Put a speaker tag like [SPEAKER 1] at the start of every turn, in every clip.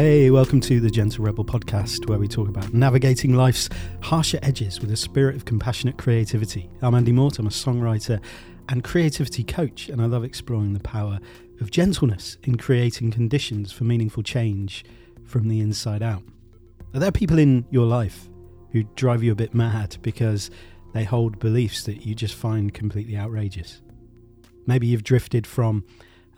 [SPEAKER 1] Hey, welcome to the Gentle Rebel podcast, where we talk about navigating life's harsher edges with a spirit of compassionate creativity. I'm Andy Mort, I'm a songwriter and creativity coach, and I love exploring the power of gentleness in creating conditions for meaningful change from the inside out. Are there people in your life who drive you a bit mad because they hold beliefs that you just find completely outrageous? Maybe you've drifted from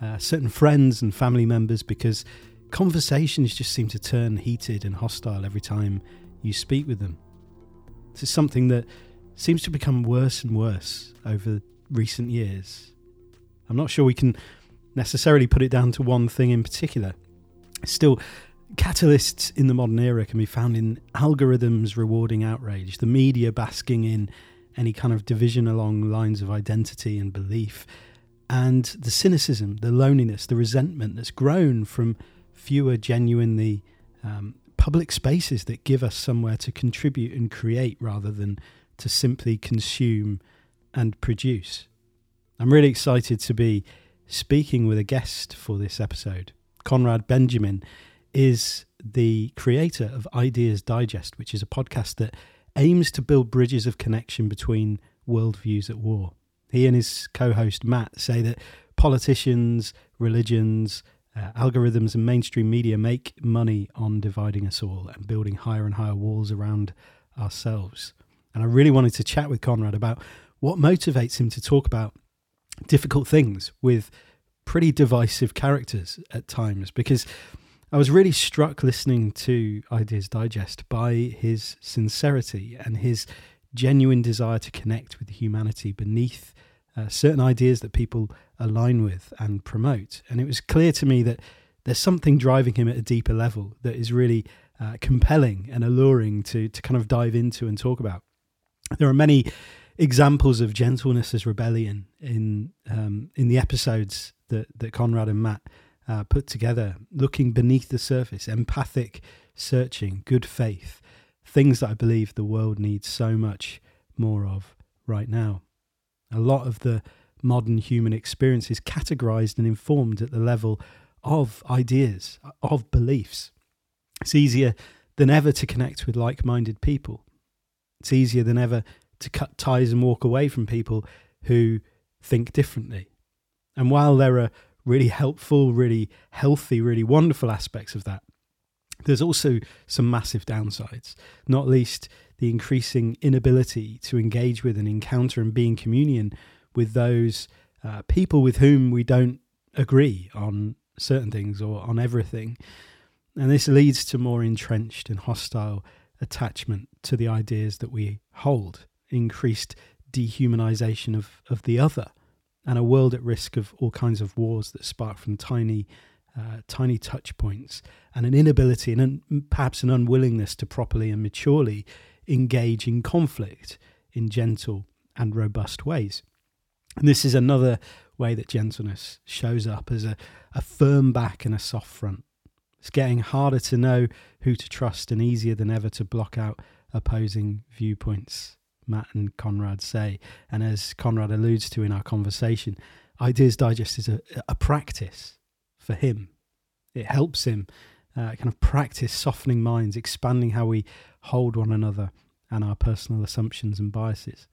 [SPEAKER 1] uh, certain friends and family members because conversations just seem to turn heated and hostile every time you speak with them. This is something that seems to become worse and worse over recent years. I'm not sure we can necessarily put it down to one thing in particular. Still, catalysts in the modern era can be found in algorithms rewarding outrage, the media basking in any kind of division along lines of identity and belief, and the cynicism, the loneliness, the resentment that's grown from fewer genuinely um, public spaces that give us somewhere to contribute and create rather than to simply consume and produce. I'm really excited to be speaking with a guest for this episode. Konrad Benjamin is the creator of Ideas Digest, which is a podcast that aims to build bridges of connection between worldviews at war. He and his co host Matt say that politicians, religions, uh, algorithms and mainstream media make money on dividing us all and building higher and higher walls around ourselves. And I really wanted to chat with Konrad about what motivates him to talk about difficult things with pretty divisive characters at times because I was really struck listening to Ideas Digest by his sincerity and his genuine desire to connect with humanity beneath uh, certain ideas that people align with and promote. And it was clear to me that there's something driving him at a deeper level that is really uh, compelling and alluring to to kind of dive into and talk about. There are many examples of gentleness as rebellion in um, in the episodes that that Konrad and Matt uh, put together, looking beneath the surface, empathic searching, good faith, things that I believe the world needs so much more of right now. A lot of the modern human experience is categorized and informed at the level of ideas, of beliefs. It's easier than ever to connect with like minded people. It's easier than ever to cut ties and walk away from people who think differently. And while there are really helpful, really healthy, really wonderful aspects of that, there's also some massive downsides, not least the increasing inability to engage with and encounter and be in communion with those uh, people with whom we don't agree on certain things or on everything. And this leads to more entrenched and hostile attachment to the ideas that we hold, increased dehumanization of, of the other, and a world at risk of all kinds of wars that spark from tiny, uh, tiny touch points, and an inability and perhaps an unwillingness to properly and maturely engage in conflict in gentle and robust ways. And this is another way that gentleness shows up as a, a firm back and a soft front. It's getting harder to know who to trust and easier than ever to block out opposing viewpoints, Matt and Konrad say. And as Konrad alludes to in our conversation, Ideas Digest is a, a practice for him. It helps him uh, kind of practice softening minds, expanding how we hold one another and our personal assumptions and biases,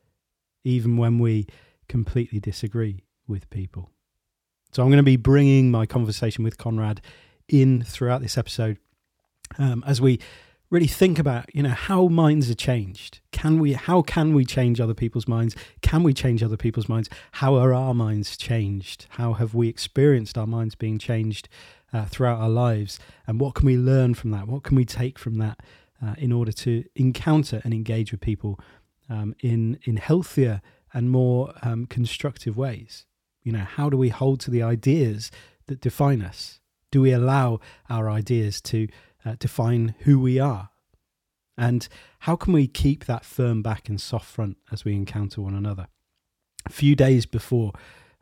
[SPEAKER 1] even when we completely disagree with people. So I'm going to be bringing my conversation with Konrad in throughout this episode um, as we really think about you know how minds are changed. Can we how can we change other people's minds? Can we change other people's minds? How are our minds changed? How have we experienced our minds being changed uh, throughout our lives? And what can we learn from that? What can we take from that uh, in order to encounter and engage with people um, in in healthier and more um, constructive ways. You know, how do we hold to the ideas that define us? Do we allow our ideas to uh, define who we are? And how can we keep that firm back and soft front as we encounter one another? A few days before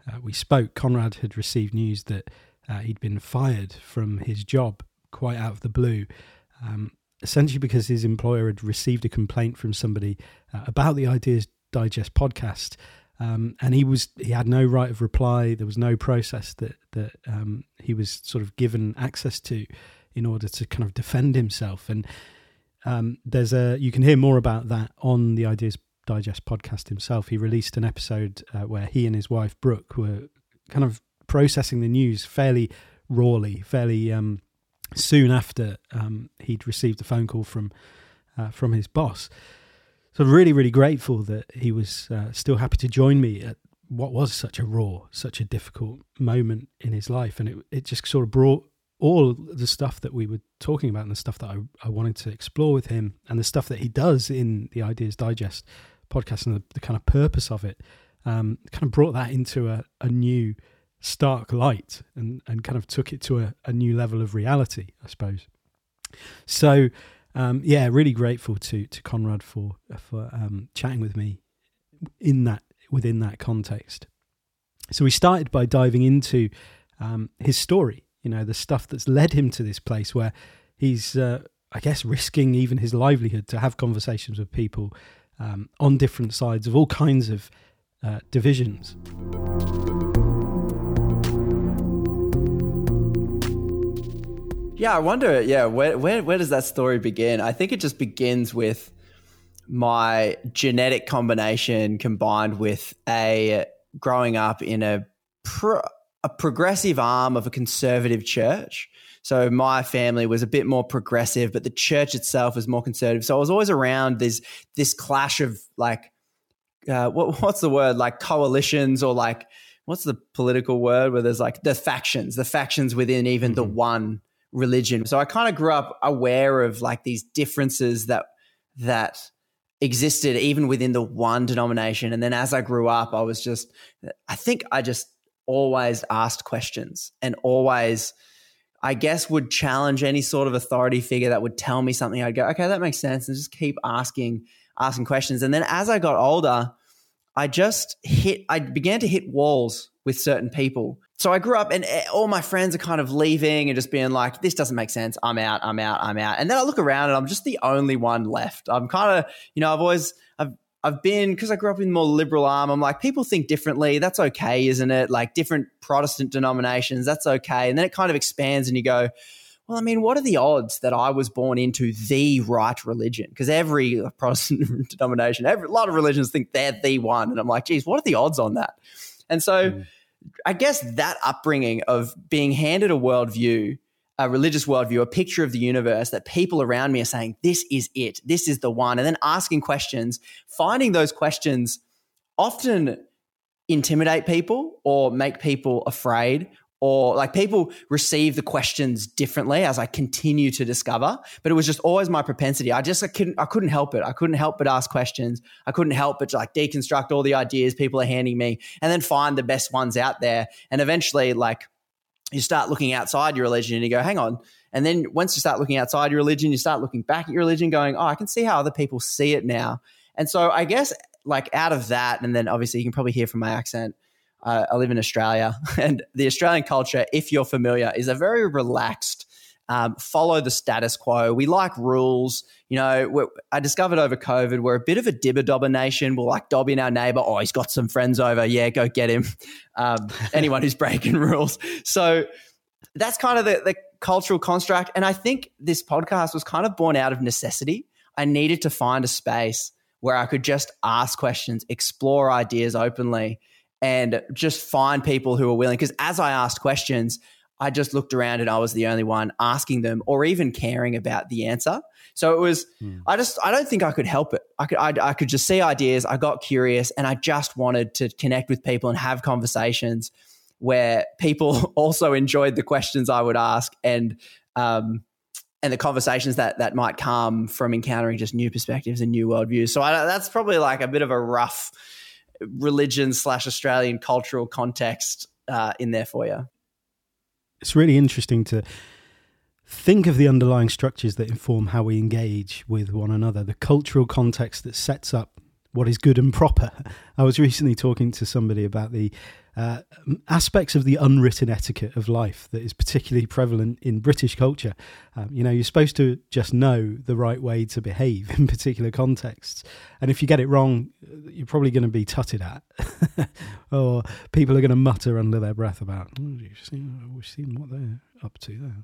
[SPEAKER 1] uh, we spoke, Konrad had received news that uh, he'd been fired from his job quite out of the blue. Um, essentially because his employer had received a complaint from somebody uh, about the Ideas Digest podcast, um, and he was he had no right of reply. There was no process that that um, he was sort of given access to in order to kind of defend himself. And um, there's a you can hear more about that on the Ideas Digest podcast himself. He released an episode uh, where he and his wife Brooke were kind of processing the news fairly rawly, fairly um, soon after um, he'd received a phone call from uh, from his boss. So really, really grateful that he was uh, still happy to join me at what was such a raw, such a difficult moment in his life, and it it just sort of brought all the stuff that we were talking about and the stuff that I, I wanted to explore with him and the stuff that he does in the Ideas Digest podcast and the, the kind of purpose of it um, kind of brought that into a, a new stark light and, and kind of took it to a, a new level of reality, I suppose. So, um, yeah, really grateful to to Konrad for for um, chatting with me in that within that context. So we started by diving into um, his story you know, the stuff that's led him to this place where he's, uh, I guess, risking even his livelihood to have conversations with people um, on different sides of all kinds of uh, divisions.
[SPEAKER 2] Yeah, I wonder. Yeah, where, where where does that story begin? I think it just begins with my genetic combination combined with a growing up in a pro, a progressive arm of a conservative church. So my family was a bit more progressive, but the church itself was more conservative. So I was always around this this clash of like, uh, what, what's the word like coalitions or like what's the political word where there's like the factions, the factions within even mm-hmm. the one religion. So I kind of grew up aware of like these differences that that existed even within the one denomination. And then as I grew up, I was just, I think I just always asked questions and always, I guess, would challenge any sort of authority figure that would tell me something. I'd go, okay, that makes sense, and just keep asking, asking questions. And then as I got older, I just hit, I began to hit walls with certain people. So I grew up and eh, all my friends are kind of leaving and just being like, this doesn't make sense. I'm out, I'm out, I'm out. And then I look around and I'm just the only one left. I'm kind of, you know, I've always, I've, I've been because I grew up in more liberal arm. I'm like, people think differently. That's okay, isn't it? Like different Protestant denominations, that's okay. And then it kind of expands, and you go, well, I mean, what are the odds that I was born into the right religion? Because every Protestant denomination, every, a lot of religions think they're the one, and I'm like, geez, what are the odds on that? And so, mm. I guess that upbringing of being handed a worldview a religious worldview, a picture of the universe that people around me are saying, this is it, this is the one, and then asking questions, finding those questions often intimidate people or make people afraid or like people receive the questions differently as I continue to discover. But it was just always my propensity. I just I couldn't I couldn't help it. I couldn't help but ask questions. I couldn't help but like deconstruct all the ideas people are handing me and then find the best ones out there. And eventually, like you start looking outside your religion and you go, hang on. And then once you start looking outside your religion, you start looking back at your religion, going, oh, I can see how other people see it now. And so I guess like out of that, and then obviously you can probably hear from my accent. Uh, I live in Australia, and the Australian culture, if you're familiar, is a very relaxed, um, follow the status quo. We like rules. You know, I discovered over COVID, we're a bit of a dibber dobber nation. We'll like dobbing our neighbor. Oh, he's got some friends over. Yeah, go get him. Um, anyone who's breaking rules. So that's kind of the, the cultural construct. And I think this podcast was kind of born out of necessity. I needed to find a space where I could just ask questions, explore ideas openly, and just find people who are willing. Because as I asked questions, I just looked around and I was the only one asking them or even caring about the answer. So it was, mm. I just, I don't think I could help it. I could, I, I could just see ideas. I got curious and I just wanted to connect with people and have conversations where people also enjoyed the questions I would ask and, um, and the conversations that that might come from encountering just new perspectives and new worldviews. So I, that's probably like a bit of a rough religion slash Australian cultural context uh, in there for you
[SPEAKER 1] it's really interesting to think of the underlying structures that inform how we engage with one another, the cultural context that sets up what is good and proper. I was recently talking to somebody about the uh, aspects of the unwritten etiquette of life that is particularly prevalent in British culture. Um, you know, you're supposed to just know the right way to behave in particular contexts. And if you get it wrong, you're probably going to be tutted at. or people are going to mutter under their breath about, oh, you've, seen, we've seen what they're up to there.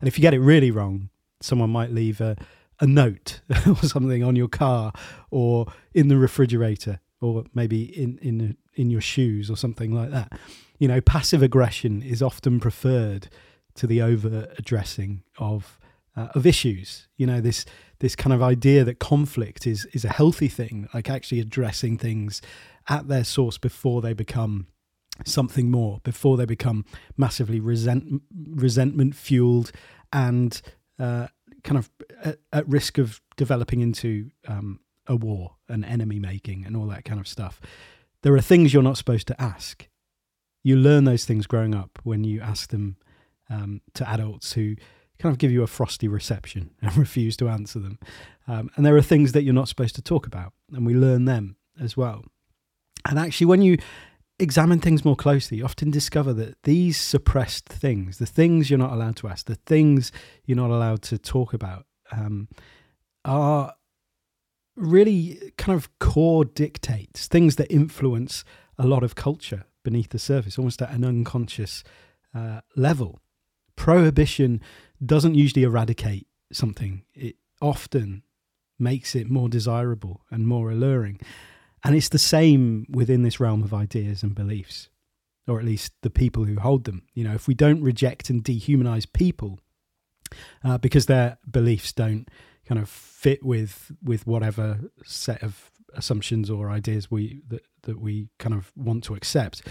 [SPEAKER 1] And if you get it really wrong, someone might leave a, a note or something on your car or in the refrigerator or maybe in in in your shoes or something like that. You know, passive aggression is often preferred to the over addressing of uh, of issues. You know, this this kind of idea that conflict is is a healthy thing, like actually addressing things at their source before they become something more, before they become massively resent, resentment fueled and uh, kind of at, at, risk of developing into um, a war and enemy making and all that kind of stuff. There are things you're not supposed to ask. You learn those things growing up when you ask them um, to adults who kind of give you a frosty reception and refuse to answer them. Um, and there are things that you're not supposed to talk about, and we learn them as well. And actually, when you examine things more closely, you often discover that these suppressed things, the things you're not allowed to ask, the things you're not allowed to talk about, um, are really kind of core dictates, things that influence a lot of culture beneath the surface, almost at an unconscious uh, level. Prohibition doesn't usually eradicate something, it often makes it more desirable and more alluring. And it's the same within this realm of ideas and beliefs, or at least the people who hold them. You know, if we don't reject and dehumanize people uh, because their beliefs don't kind of fit with with whatever set of assumptions or ideas we that, that we kind of want to accept.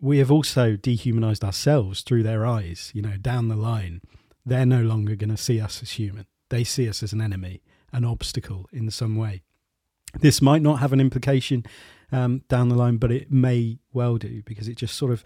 [SPEAKER 1] We have also dehumanized ourselves through their eyes you know down the line. They're no longer going to see us as human. They see us as an enemy an obstacle in some way. This might not have an implication um, down the line but it may well do because it just sort of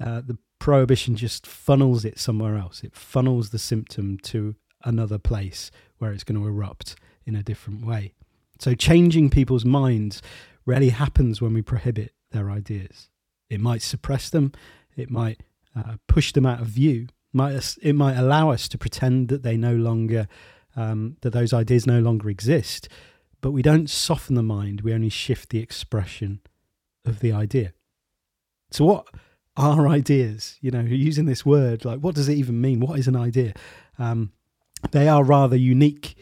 [SPEAKER 1] uh, the prohibition just funnels it somewhere else. It funnels the symptom to another place where it's going to erupt in a different way. So, changing people's minds rarely happens when we prohibit their ideas. It might suppress them, it might uh, push them out of view, might, it might allow us to pretend that they no longer, um, that those ideas no longer exist. But we don't soften the mind, we only shift the expression of the idea. So, what are ideas? You know, using this word, like, what does it even mean? What is an idea? Um, they are rather unique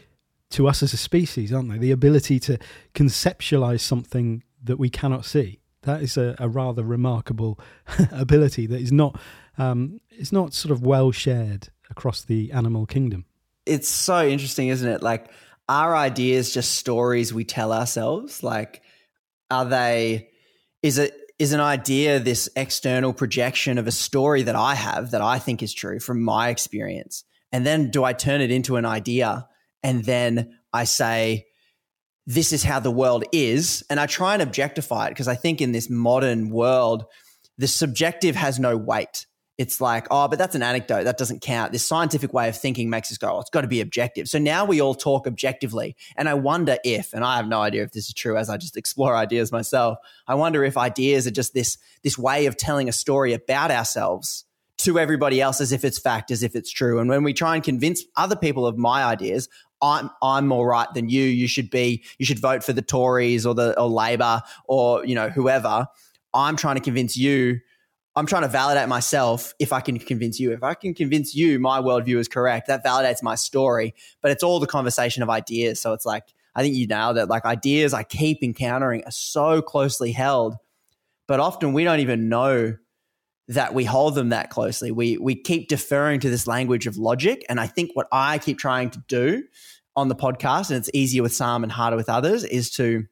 [SPEAKER 1] to us as a species, aren't they? The ability to conceptualize something that we cannot see. That is a, a rather remarkable ability that is not um, it's not sort of well shared across the animal kingdom.
[SPEAKER 2] It's so interesting, isn't it? Like, are ideas just stories we tell ourselves? Like, are they? Is it is an idea this external projection of a story that I have that I think is true from my experience? And then do I turn it into an idea? And then I say, this is how the world is. And I try and objectify it because I think in this modern world, the subjective has no weight. It's like, oh, but that's an anecdote. That doesn't count. This scientific way of thinking makes us go, oh, it's got to be objective. So now we all talk objectively. And I wonder if, and I have no idea if this is true as I just explore ideas myself, I wonder if ideas are just this, this way of telling a story about ourselves to everybody else as if it's fact, as if it's true. And when we try and convince other people of my ideas, I'm I'm more right than you. You should be you should vote for the Tories or the or Labor or you know whoever. I'm trying to convince you. I'm trying to validate myself if I can convince you. If I can convince you my worldview is correct, that validates my story. But it's all the conversation of ideas. So it's like I think you nailed it. Like ideas I keep encountering are so closely held, but often we don't even know that we hold them that closely. We we keep deferring to this language of logic, and I think what I keep trying to do on the podcast, and it's easier with some and harder with others, is to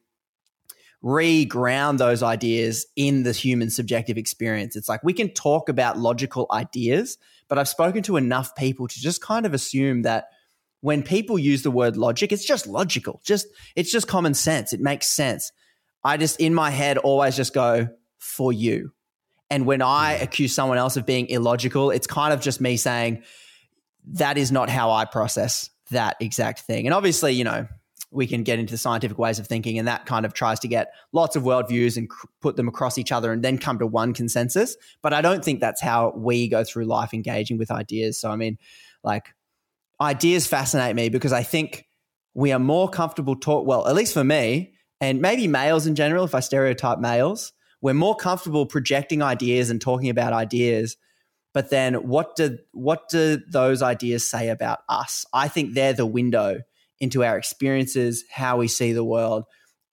[SPEAKER 2] reground those ideas in the human subjective experience. It's like we can talk about logical ideas, but I've spoken to enough people to just kind of assume that when people use the word logic, it's just logical. Just it's just common sense. It makes sense. I just in my head always just go for you and when I accuse someone else of being illogical, it's kind of just me saying, that is not how I process that exact thing. And obviously, you know, we can get into the scientific ways of thinking, and that kind of tries to get lots of worldviews and cr- put them across each other, and then come to one consensus. But I don't think that's how we go through life engaging with ideas. So I mean, like ideas fascinate me because I think we are more comfortable talk. Well, at least for me, and maybe males in general. If I stereotype males, we're more comfortable projecting ideas and talking about ideas. But then, what do what do those ideas say about us? I think they're the window into our experiences, how we see the world,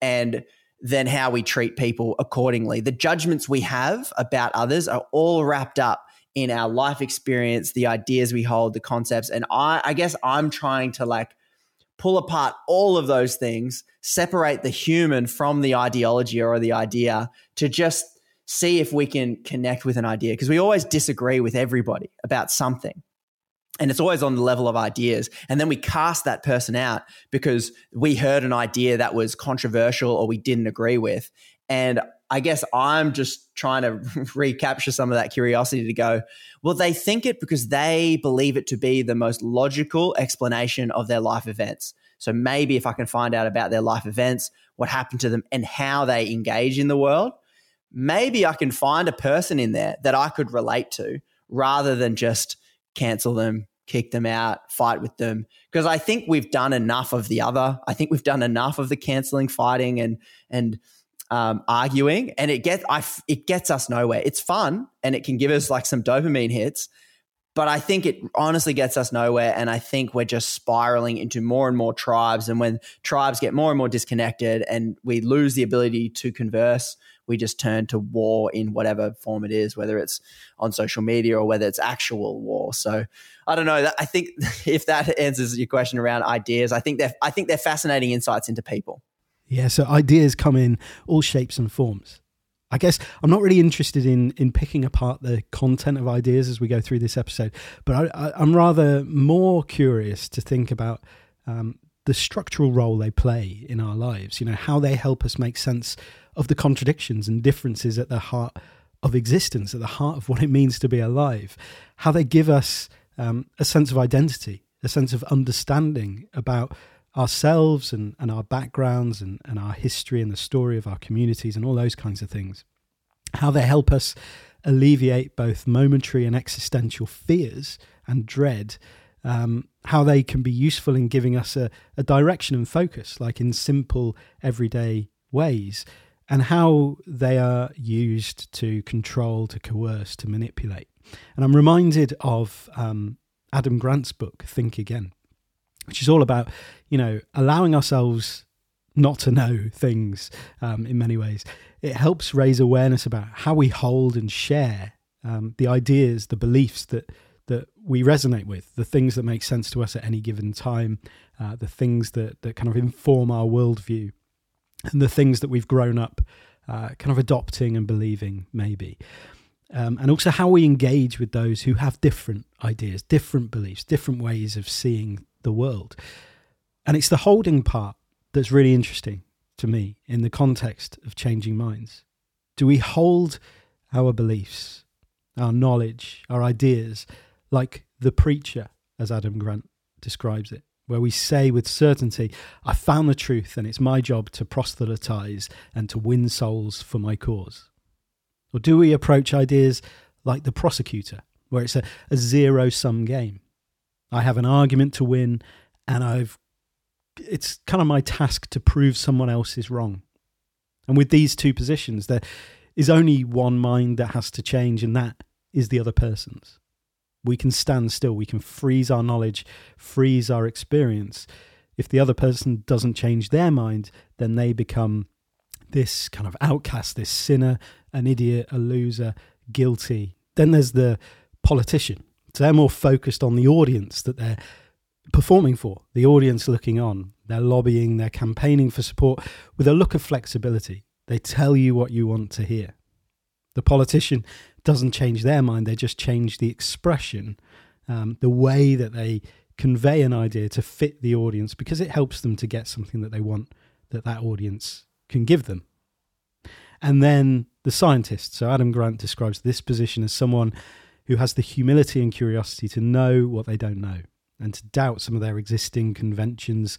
[SPEAKER 2] and then how we treat people accordingly. The judgments we have about others are all wrapped up in our life experience, the ideas we hold, the concepts. And I, I guess I'm trying to like pull apart all of those things, separate the human from the ideology or the idea to just see if we can connect with an idea. Because we always disagree with everybody about something. And it's always on the level of ideas. And then we cast that person out because we heard an idea that was controversial or we didn't agree with. And i guess i'm just trying to recapture some of that curiosity to go well they think it because they believe it to be the most logical explanation of their life events so maybe if i can find out about their life events what happened to them and how they engage in the world maybe i can find a person in there that i could relate to rather than just cancel them, kick them out, fight with them. Because I think we've done enough of the other. I think we've done enough of the canceling, fighting, and and um, arguing, and it gets I it gets us nowhere. It's fun and it can give us like some dopamine hits, but I think it honestly gets us nowhere. And I think we're just spiraling into more and more tribes. And when tribes get more and more disconnected, and we lose the ability to converse we just turn to war in whatever form it is, whether it's on social media or whether it's actual war. So I don't know. I think if that answers your question around ideas, I think they're I think they're fascinating insights into people.
[SPEAKER 1] Yeah, so ideas come in all shapes and forms. I guess I'm not really interested in in picking apart the content of ideas as we go through this episode, but I, am rather more curious to think about um, the structural role they play in our lives. You know, how they help us make sense of the contradictions and differences at the heart of existence, at the heart of what it means to be alive, how they give us um, a sense of identity, a sense of understanding about ourselves and, and our backgrounds and, and our history and the story of our communities and all those kinds of things. How they help us alleviate both momentary and existential fears and dread. Um, how they can be useful in giving us a, a direction and focus, like in simple, everyday ways and how they are used to control, to coerce, to manipulate. And I'm reminded of um, Adam Grant's book, Think Again, which is all about, you know, allowing ourselves not to know things um, in many ways. It helps raise awareness about how we hold and share um, the ideas, the beliefs that that we resonate with, the things that make sense to us at any given time, uh, the things that that kind of inform our worldview and the things that we've grown up uh, kind of adopting and believing, maybe. Um, and also how we engage with those who have different ideas, different beliefs, different ways of seeing the world. And it's the holding part that's really interesting to me in the context of changing minds. Do we hold our beliefs, our knowledge, our ideas like the preacher, as Adam Grant describes it? where we say with certainty, I found the truth and it's my job to proselytize and to win souls for my cause? Or do we approach ideas like the prosecutor, where it's a, a zero sum game? I have an argument to win and I've it's kind of my task to prove someone else is wrong. And with these two positions, there is only one mind that has to change, and that is the other person's we can stand still, we can freeze our knowledge, freeze our experience. If the other person doesn't change their mind, then they become this kind of outcast, this sinner, an idiot, a loser, guilty. Then there's the politician. So they're more focused on the audience that they're performing for, the audience looking on. They're lobbying, they're campaigning for support with a look of flexibility. They tell you what you want to hear. The politician doesn't change their mind, they just change the expression, um, the way that they convey an idea to fit the audience because it helps them to get something that they want that that audience can give them. And then the scientist. So Adam Grant describes this position as someone who has the humility and curiosity to know what they don't know and to doubt some of their existing conventions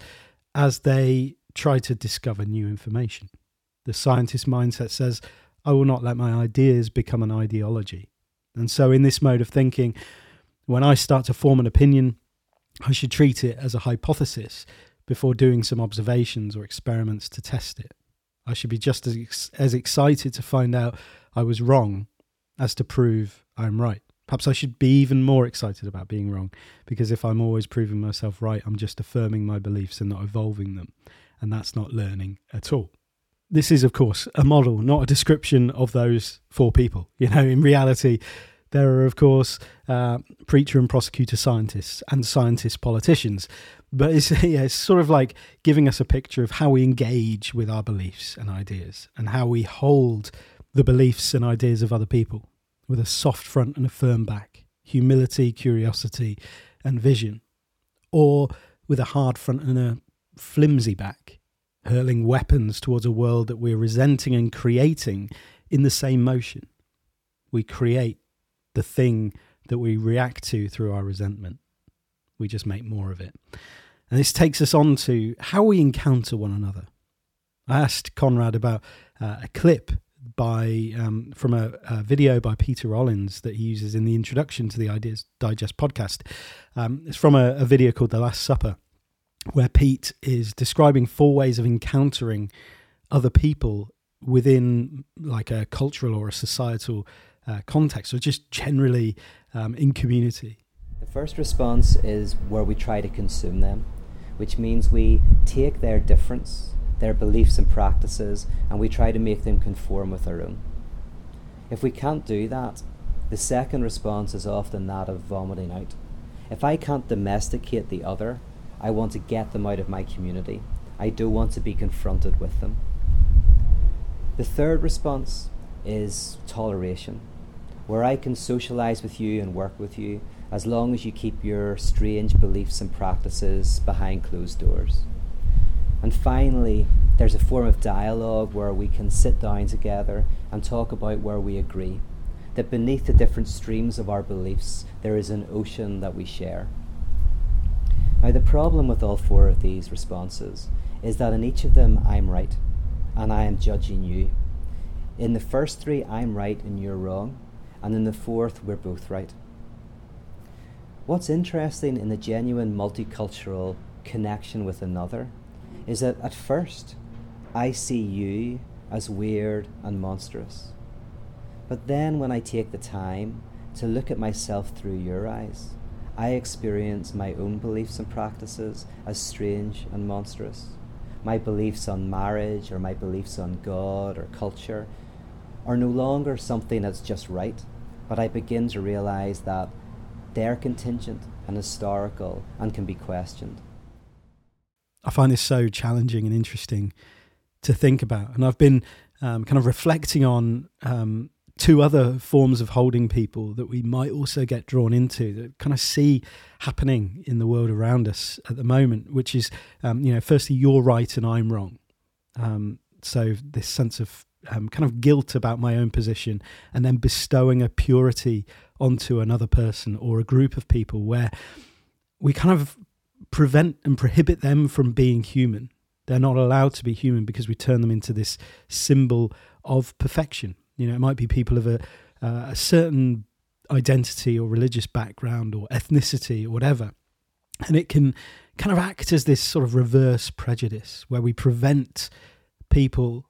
[SPEAKER 1] as they try to discover new information. The scientist mindset says, I will not let my ideas become an ideology. And so, in this mode of thinking, when I start to form an opinion, I should treat it as a hypothesis before doing some observations or experiments to test it. I should be just as, as excited to find out I was wrong as to prove I'm right. Perhaps I should be even more excited about being wrong, because if I'm always proving myself right, I'm just affirming my beliefs and not evolving them. And that's not learning at all. This is, of course, a model, not a description of those four people. You know, in reality, there are, of course, uh, preacher and prosecutor scientists and scientist politicians. But it's, yeah, it's sort of like giving us a picture of how we engage with our beliefs and ideas and how we hold the beliefs and ideas of other people with a soft front and a firm back, humility, curiosity, and vision, or with a hard front and a flimsy back, hurling weapons towards a world that we're resenting and creating in the same motion. We create the thing that we react to through our resentment. We just make more of it. And this takes us on to how we encounter one another. I asked Konrad about uh, a clip by um, from a, a, video by Peter Rollins that he uses in the introduction to the Ideas Digest podcast. Um, it's from a, a video called The Last Supper, where Pete is describing four ways of encountering other people within like a cultural or a societal uh, context, or just generally um, in community.
[SPEAKER 3] The first response is where we try to consume them, which means we take their difference their beliefs and practices, and we try to make them conform with our own. If we can't do that, the second response is often that of vomiting out. If I can't domesticate the other, I want to get them out of my community. I don't want to be confronted with them. The third response is toleration, where I can socialize with you and work with you as long as you keep your strange beliefs and practices behind closed doors. And finally, there's a form of dialogue where we can sit down together and talk about where we agree. That beneath the different streams of our beliefs, there is an ocean that we share. Now, the problem with all four of these responses is that in each of them, I'm right, and I am judging you. In the first three, I'm right and you're wrong, and in the fourth, we're both right. What's interesting in the genuine multicultural connection with another is that at first I see you as weird and monstrous. But then when I take the time to look at myself through your eyes, I experience my own beliefs and practices as strange and monstrous. My beliefs on marriage or my beliefs on God or culture are no longer something that's just right, but I begin to realize that they're contingent and historical and can be questioned.
[SPEAKER 1] I find this so challenging and interesting to think about. And I've been um, kind of reflecting on um, two other forms of holding people that we might also get drawn into that kind of see happening in the world around us at the moment, which is, um, you know, firstly, you're right and I'm wrong. Um, so this sense of um, kind of guilt about my own position and then bestowing a purity onto another person or a group of people where we kind of prevent and prohibit them from being human. They're not allowed to be human because we turn them into this symbol of perfection. You know, it might be people of a, uh, a certain identity or religious background or ethnicity or whatever. And it can kind of act as this sort of reverse prejudice where we prevent people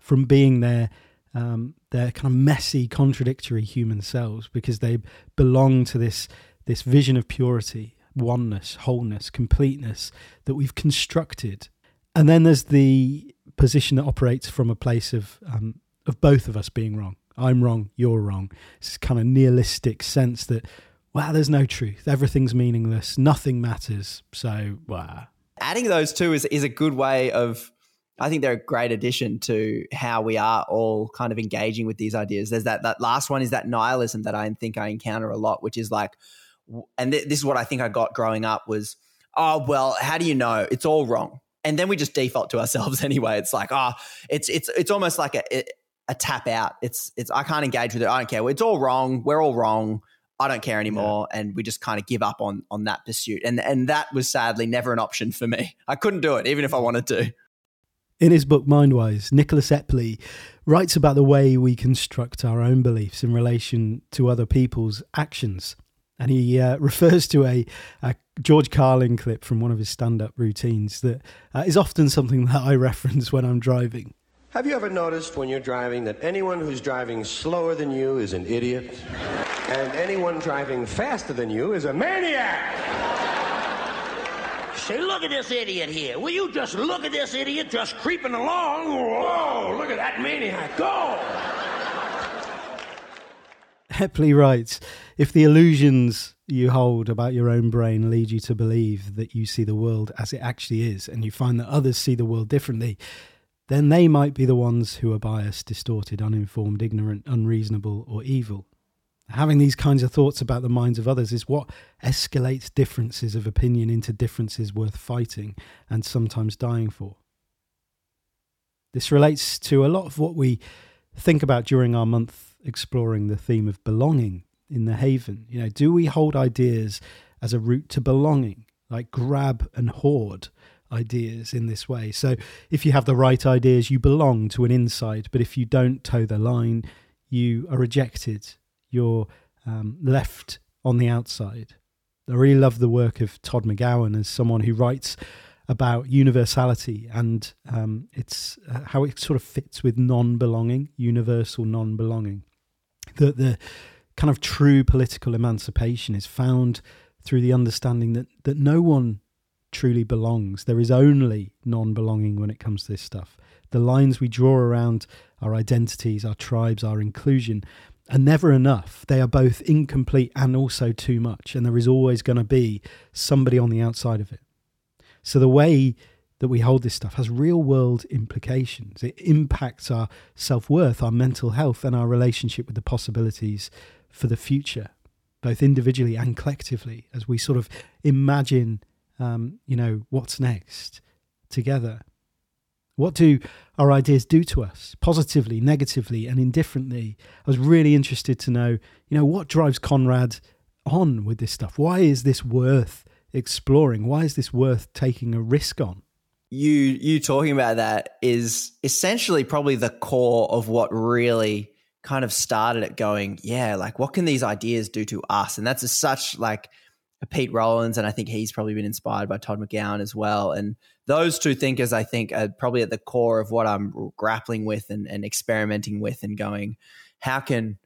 [SPEAKER 1] from being their um, their kind of messy, contradictory human selves because they belong to this this vision of purity oneness, wholeness, completeness that we've constructed. And then there's the position that operates from a place of um, of both of us being wrong. I'm wrong, you're wrong. This kind of nihilistic sense that wow, there's no truth. Everything's meaningless. Nothing matters. So wow.
[SPEAKER 2] Adding those two is is a good way of I think they're a great addition to how we are all kind of engaging with these ideas. There's that that last one is that nihilism that I think I encounter a lot, which is like, and th- this is what I think I got growing up was, oh well, how do you know? It's all wrong. And then we just default to ourselves anyway. It's like, oh, it's it's it's almost like a a tap out. It's it's I can't engage with it. I don't care. It's all wrong. We're all wrong. I don't care anymore, yeah. and we just kind of give up on on that pursuit. And and that was sadly never an option for me. I couldn't do it, even if I wanted to.
[SPEAKER 1] In his book Mindwise, Nicholas Epley writes about the way we construct our own beliefs in relation to other people's actions. And he uh, refers to a, a, George Carlin clip from one of his stand up routines that uh, is often something that I reference when I'm driving.
[SPEAKER 4] Have you ever noticed when you're driving that anyone who's driving slower than you is an idiot? And anyone driving faster than you is a maniac?
[SPEAKER 5] Say, look at this idiot here. Will you just look at this idiot just creeping along? Whoa, look at that maniac. Go!
[SPEAKER 1] Epley writes If the illusions you hold about your own brain lead you to believe that you see the world as it actually is, and you find that others see the world differently, then they might be the ones who are biased, distorted, uninformed, ignorant, unreasonable, or evil. Having these kinds of thoughts about the minds of others is what escalates differences of opinion into differences worth fighting and sometimes dying for. This relates to a lot of what we think about during our month exploring the theme of belonging in the haven. You know, do we hold ideas as a route to belonging, like grab and hoard ideas in this way? So if you have the right ideas, you belong to an inside, but if you don't toe the line, you are rejected you're um, left on the outside. I really love the work of Todd McGowan as someone who writes about universality and um, it's uh, how it sort of fits with non-belonging, universal non-belonging. That the kind of true political emancipation is found through the understanding that that no one truly belongs. There is only non-belonging when it comes to this stuff. The lines we draw around our identities, our tribes, our inclusion are never enough. They are both incomplete and also too much. And there is always going to be somebody on the outside of it. So the way that we hold this stuff has real world implications. It impacts our self worth, our mental health, and our relationship with the possibilities for the future, both individually and collectively, as we sort of imagine, um, you know, what's next together. What do our ideas do to us, positively, negatively, and indifferently? I was really interested to know, you know, what drives Konrad on with this stuff? Why is this worth exploring? Why is this worth taking a risk on?
[SPEAKER 2] You you talking about that is essentially probably the core of what really kind of started it going, yeah, like what can these ideas do to us? And that's a, such like a Pete Rollins, and I think he's probably been inspired by Todd McGowan as well. And those two thinkers, I think, are probably at the core of what I'm grappling with and, and experimenting with and going, how can,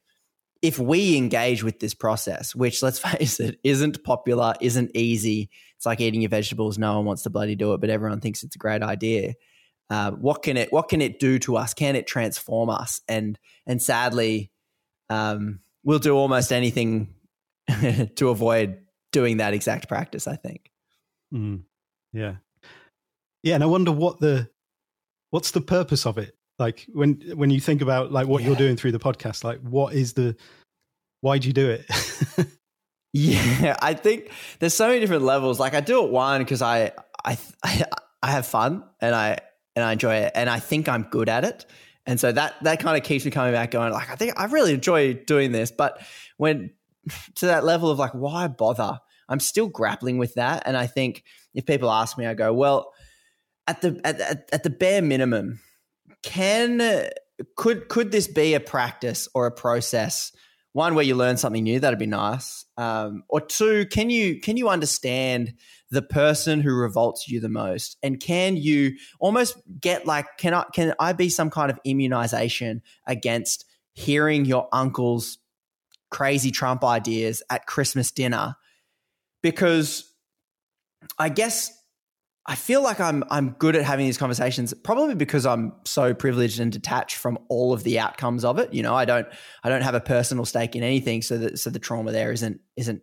[SPEAKER 2] if we engage with this process, which let's face it, isn't popular, isn't easy, it's like eating your vegetables. No one wants to bloody do it, but everyone thinks it's a great idea. Uh, what can it what can it do to us? Can it transform us? And and sadly, um, we'll do almost anything to avoid doing that exact practice, I think.
[SPEAKER 1] Mm, yeah. Yeah. And I wonder what the, what's the purpose of it? Like when, when you think about like what yeah. you're doing through the podcast, like what is the, why do you do it?
[SPEAKER 2] yeah. I think there's so many different levels. Like I do it one, because I, I, I, I have fun and I, and I enjoy it and I think I'm good at it. And so that that kind of keeps me coming back going like I think I really enjoy doing this but when to that level of like why bother I'm still grappling with that. And I think if people ask me, I go, well, at the at, at, at the bare minimum, can could could this be a practice or a process? One where you learn something new, that'd be nice. Um, or two, can you can you understand the person who revolts you the most, and can you almost get like can I can I be some kind of immunization against hearing your uncle's crazy Trump ideas at Christmas dinner because I guess I feel like I'm I'm good at having these conversations probably because I'm so privileged and detached from all of the outcomes of it. You know, I don't I don't have a personal stake in anything, so that so the trauma there isn't isn't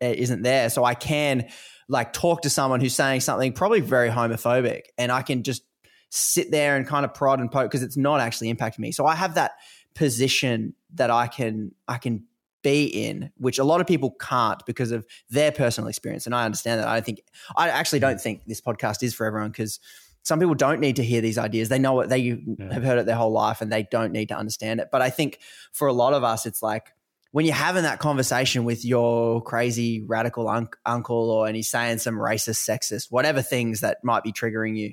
[SPEAKER 2] eh, isn't there. So I can like talk to someone who's saying something probably very homophobic, and I can just sit there and kind of prod and poke because it's not actually impacting me. So I have that position that I can I can be in, which a lot of people can't because of their personal experience. And I understand that. I think I actually don't think this podcast is for everyone because some people don't need to hear these ideas. They know it, they yeah. have heard it their whole life and they don't need to understand it. But I think for a lot of us, it's like when you're having that conversation with your crazy radical un- uncle or and he's saying some racist, sexist, whatever things that might be triggering you,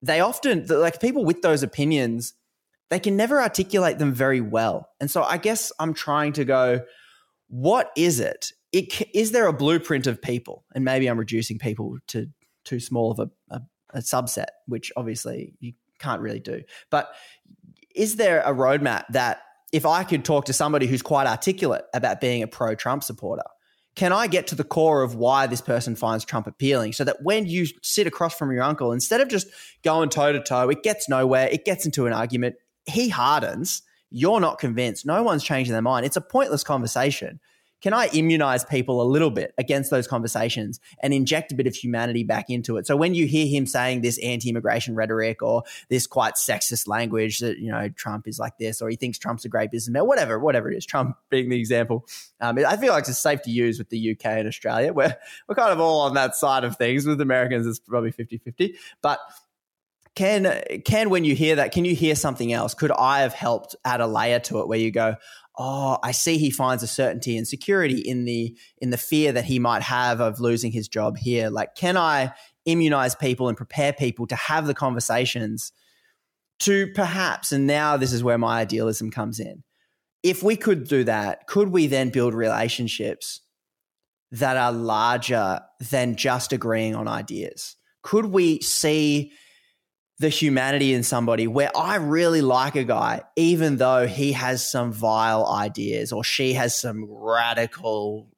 [SPEAKER 2] they often like people with those opinions, they can never articulate them very well. And so I guess I'm trying to go, what is it? it is there a blueprint of people? And maybe I'm reducing people to too small of a, a, a subset, which obviously you can't really do. But is there a roadmap that if I could talk to somebody who's quite articulate about being a pro Trump supporter, can I get to the core of why this person finds Trump appealing so that when you sit across from your uncle, instead of just going toe to toe, it gets nowhere, it gets into an argument, he hardens, you're not convinced, no one's changing their mind. It's a pointless conversation can I immunize people a little bit against those conversations and inject a bit of humanity back into it? So when you hear him saying this anti-immigration rhetoric or this quite sexist language that you know Trump is like this, or he thinks Trump's a great businessman, whatever, whatever it is, Trump being the example, um, I feel like it's safe to use with the UK and Australia. We're we're kind of all on that side of things. With Americans, it's probably 50-50. but can can when you hear that can you hear something else could i have helped add a layer to it where you go oh, I see he finds a certainty and security in the in the fear that he might have of losing his job here. Like, can I immunize people and prepare people to have the conversations to perhaps, and now this is where my idealism comes in. If we could do that, could we then build relationships that are larger than just agreeing on ideas? Could we see the humanity in somebody where I really like a guy, even though he has some vile ideas or she has some radical,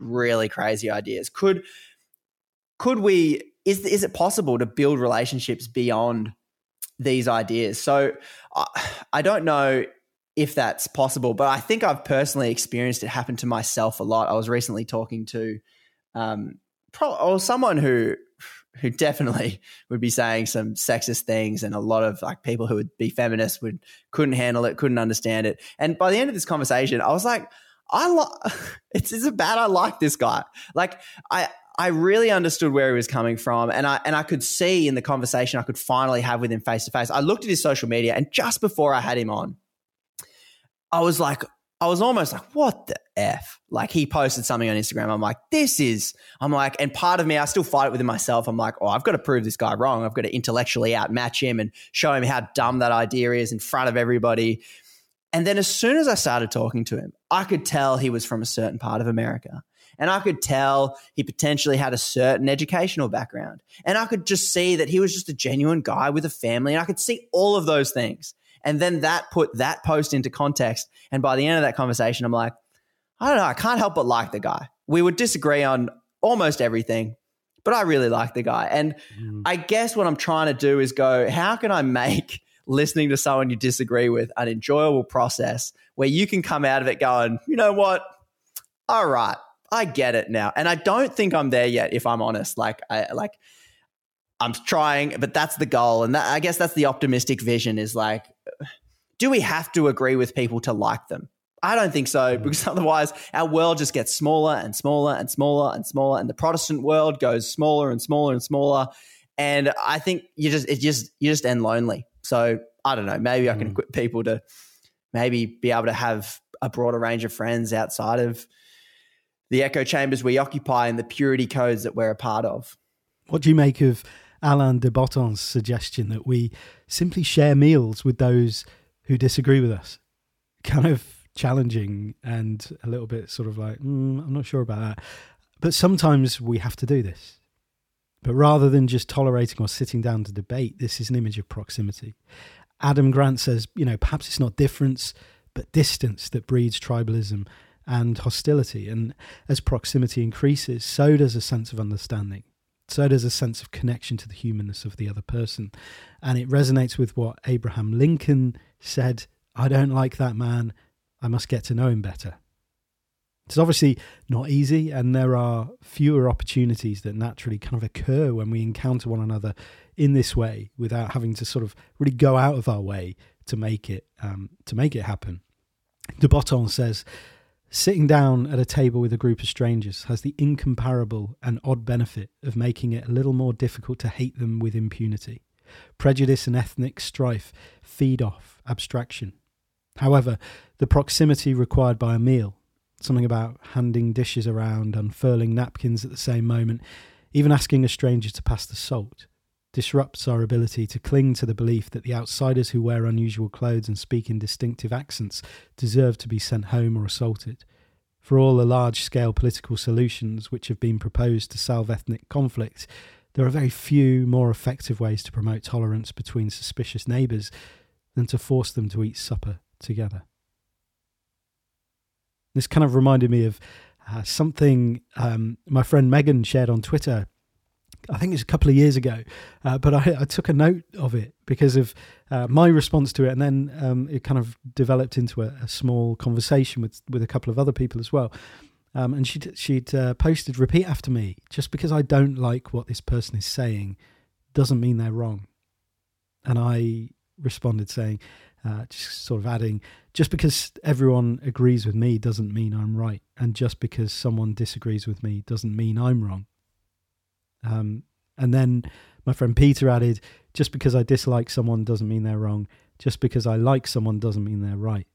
[SPEAKER 2] really crazy ideas. Could could we is is it possible to build relationships beyond these ideas? So I, I don't know if that's possible, but I think I've personally experienced it happen to myself a lot. I was recently talking to um, pro- or someone who who definitely would be saying some sexist things and a lot of like people who would be feminists would couldn't handle it couldn't understand it and by the end of this conversation i was like i like it's, it's a bad i like this guy like i I really understood where he was coming from, and I and I could see in the conversation I could finally have with him face to face. I looked at his social media, and just before I had him on, I was like, I was almost like, what the F? Like he posted something on Instagram. I'm like, this is, I'm like, and part of me, I still fight it within myself. I'm like, oh, I've got to prove this guy wrong. I've got to intellectually outmatch him and show him how dumb that idea is in front of everybody. And then as soon as I started talking to him, I could tell he was from a certain part of America. And I could tell he potentially had a certain educational background. And I could just see that he was just a genuine guy with a family. And I could see all of those things. And then that put that post into context. And by the end of that conversation, I'm like, I don't know, I can't help but like the guy. We would disagree on almost everything, but I really like the guy. And mm. I guess what I'm trying to do is go, how can I make listening to someone you disagree with an enjoyable process where you can come out of it going, you know what? All right, I get it now. And I don't think I'm there yet, if I'm honest. Like, I like I'm trying, but that's the goal. And that, I guess that's the optimistic vision is like, do we have to agree with people to like them? I don't think so, mm. because otherwise our world just gets smaller and smaller and smaller and smaller, and the Protestant world goes smaller and smaller and smaller. And I think you just it just you just end lonely. So I don't know. Maybe I can mm. equip people to maybe be able to have a broader range of friends outside of the echo chambers we occupy and the purity codes that we're a part of.
[SPEAKER 1] What do you make of Alain de Botton's suggestion that we simply share meals with those who disagree with us. Kind of challenging and a little bit sort of like, mm, I'm not sure about that. But sometimes we have to do this. But rather than just tolerating or sitting down to debate, this is an image of proximity. Adam Grant says, you know, perhaps it's not difference, but distance that breeds tribalism and hostility. And as proximity increases, so does a sense of understanding. So does a sense of connection to the humanness of the other person. And it resonates with what Abraham Lincoln said I don't like that man. I must get to know him better. It's obviously not easy, and there are fewer opportunities that naturally kind of occur when we encounter one another in this way without having to sort of really go out of our way to make it um, to make it happen. De Botton says Sitting down at a table with a group of strangers has the incomparable and odd benefit of making it a little more difficult to hate them with impunity. Prejudice and ethnic strife feed off abstraction. However, the proximity required by a meal, something about handing dishes around, unfurling napkins at the same moment, even asking a stranger to pass the salt, disrupts our ability to cling to the belief that the outsiders who wear unusual clothes and speak in distinctive accents deserve to be sent home or assaulted. For all the large scale political solutions which have been proposed to solve ethnic conflict, there are very few more effective ways to promote tolerance between suspicious neighbours than to force them to eat supper together. This kind of reminded me of uh, something um, my friend Megan shared on Twitter. I think it's a couple of years ago, uh, but I, I, took a note of it because of uh, my response to it, and then um, it kind of developed into a, a, small conversation with with a couple of other people as well. Um, and she'd she'd uh, posted, "Repeat after me. Just because I don't like what this person is saying, doesn't mean they're wrong." And I responded saying, uh, just sort of adding, just because everyone agrees with me doesn't mean I'm right, and just because someone disagrees with me doesn't mean I'm wrong. Um, and then my friend Peter added, just because I dislike someone doesn't mean they're wrong. Just because I like someone doesn't mean they're right.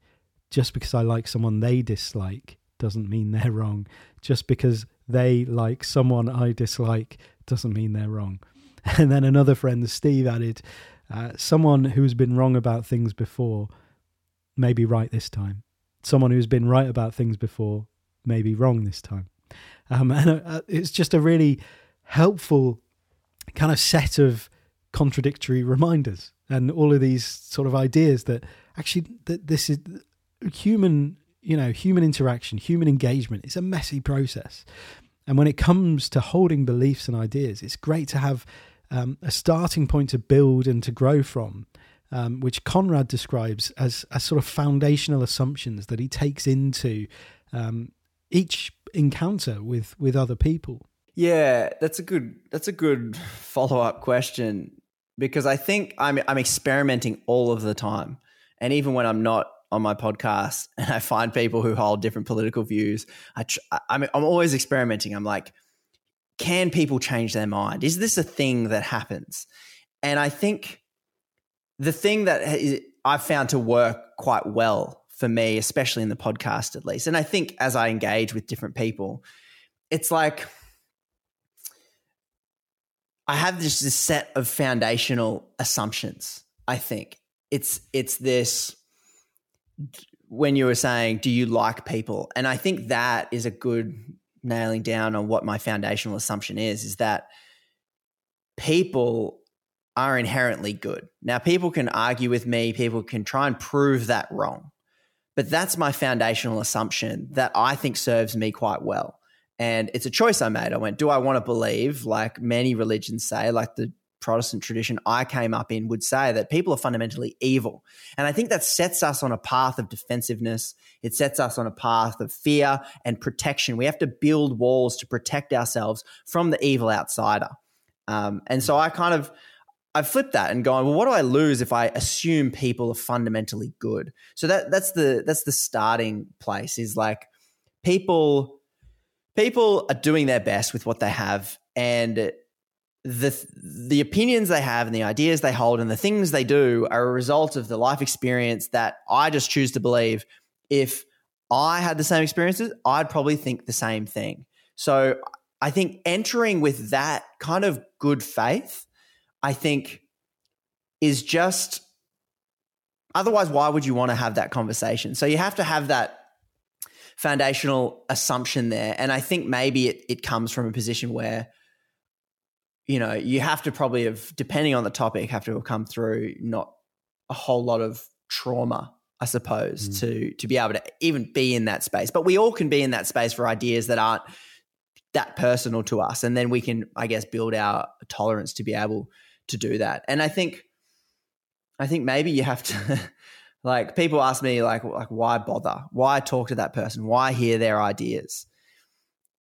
[SPEAKER 1] Just because I like someone they dislike doesn't mean they're wrong. Just because they like someone I dislike doesn't mean they're wrong. And then another friend, Steve, added, uh, someone who's been wrong about things before may be right this time. Someone who's been right about things before may be wrong this time. Um, and uh, it's just a really helpful kind of set of contradictory reminders and all of these sort of ideas that actually that this is human you know human interaction human engagement it's a messy process and when it comes to holding beliefs and ideas it's great to have um, a starting point to build and to grow from, um, which Konrad describes as, as sort of foundational assumptions that he takes into um, each encounter with with other people.
[SPEAKER 2] Yeah, that's a good that's a good follow up question because I think I'm I'm experimenting all of the time, and even when I'm not on my podcast and I find people who hold different political views, I tr- I'm I'm always experimenting. I'm like can people change their mind? Is this a thing that happens? And I think the thing that I've found to work quite well for me, especially in the podcast at least, and I think as I engage with different people, it's like I have this, this set of foundational assumptions. I think it's it's this when you were saying, do you like people? And I think that is a good nailing down on what my foundational assumption is is that people are inherently good. Now, people can argue with me, people can try and prove that wrong. But that's my foundational assumption that I think serves me quite well. And it's a choice I made. I went, do I want to believe, like many religions say, like the Protestant tradition I came up in would say that people are fundamentally evil. And I think that sets us on a path of defensiveness. It sets us on a path of fear and protection. We have to build walls to protect ourselves from the evil outsider. Um, and so I kind of, I flipped that and gone, well, what do I lose if I assume people are fundamentally good? So that that's the that's the starting place is like people people are doing their best with what they have and the the opinions they have and the ideas they hold and the things they do are a result of the life experience that I just choose to believe if I had the same experiences, I'd probably think the same thing. So I think entering with that kind of good faith, I think is just otherwise why would you want to have that conversation? So you have to have that foundational assumption there. And I think maybe it, it comes from a position where you know, you have to probably have, depending on the topic, have to have come through not a whole lot of trauma, I suppose, mm. to to be able to even be in that space. But we all can be in that space for ideas that aren't that personal to us, and then we can, I guess, build our tolerance to be able to do that. And I think, I think maybe you have to. like people ask me like like why bother why talk to that person why hear their ideas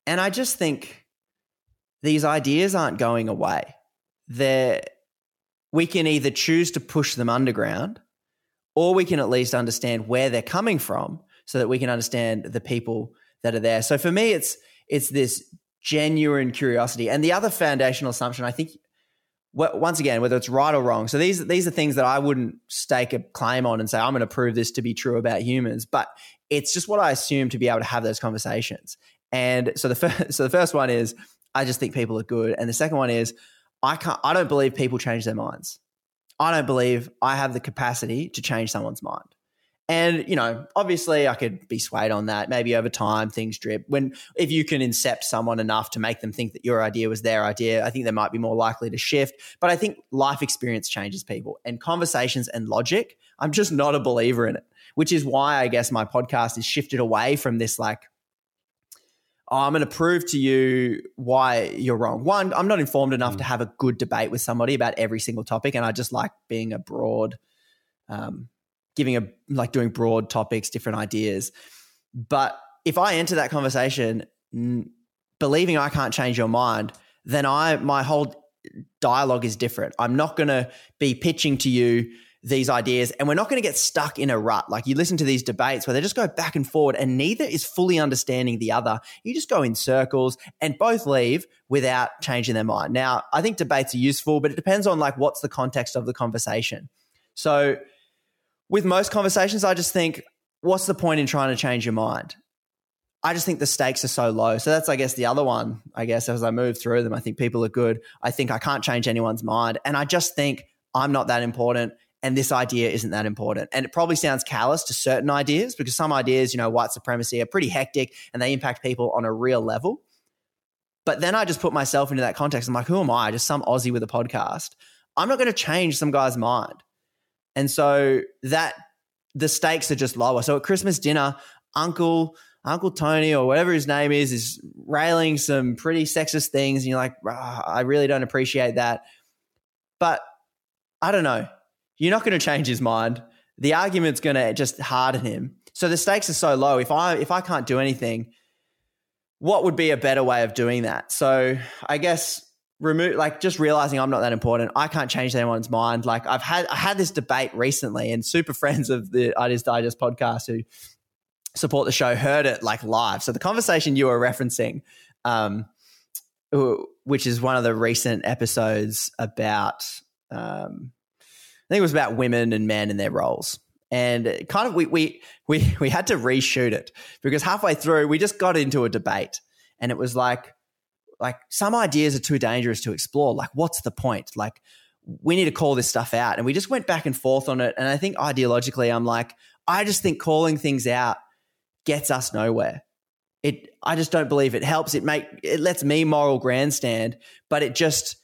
[SPEAKER 2] and i just think these ideas aren't going away. They're, we can either choose to push them underground or we can at least understand where they're coming from so that we can understand the people that are there. So for me, it's it's this genuine curiosity. And the other foundational assumption, I think once again, whether it's right or wrong. So these these are things that I wouldn't stake a claim on and say I'm going to prove this to be true about humans, but it's just what I assume to be able to have those conversations. And so the so the first one is I just think people are good, and the second one is I can't I don't believe people change their minds. I don't believe I have the capacity to change someone's mind. And, you know, obviously I could be swayed on that. Maybe over time things drip. When if you can incept someone enough to make them think that your idea was their idea, I think they might be more likely to shift. But I think life experience changes people and conversations and logic. I'm just not a believer in it, which is why I guess my podcast is shifted away from this like oh, I'm going to prove to you why you're wrong. One, I'm not informed enough mm. to have a good debate with somebody about every single topic, and I just like being a broad um, giving a like doing broad topics, different ideas. But if I enter that conversation n- believing I can't change your mind, then I my whole dialogue is different. I'm not going to be pitching to you these ideas and we're not going to get stuck in a rut. Like you listen to these debates where they just go back and forward and neither is fully understanding the other. You just go in circles and both leave without changing their mind. Now, I think debates are useful, but it depends on like what's the context of the conversation. So with most conversations, I just think, what's the point in trying to change your mind? I just think the stakes are so low. So that's, I guess, the other one. I guess as I move through them, I think people are good. I think I can't change anyone's mind. And I just think I'm not that important and this idea isn't that important. And it probably sounds callous to certain ideas because some ideas, you know, white supremacy are pretty hectic and they impact people on a real level. But then I just put myself into that context. I'm like, who am I? Just some Aussie with a podcast. I'm not going to change some guy's mind. And so that the stakes are just lower. So at Christmas dinner, Uncle Uncle Tony or whatever his name is is railing some pretty sexist things, and you're like, I really don't appreciate that. But I don't know. You're not going to change his mind. The argument's going to just harden him. So the stakes are so low. If I if I can't do anything, what would be a better way of doing that? So I guess remove like just realizing I'm not that important. I can't change anyone's mind. Like I've had I had this debate recently, and super friends of the Ideas Digest podcast who support the show heard it like live. So the conversation you were referencing, um, which is one of the recent episodes about, um, I think it was about women and men and their roles. And kind of we we we we had to reshoot it because halfway through we just got into a debate, and it was like like some ideas are too dangerous to explore. Like, what's the point? Like, we need to call this stuff out. And we just went back and forth on it. And I think ideologically, I'm like, I just think calling things out gets us nowhere. It, I just don't believe it helps. It make it lets me moral grandstand, but it just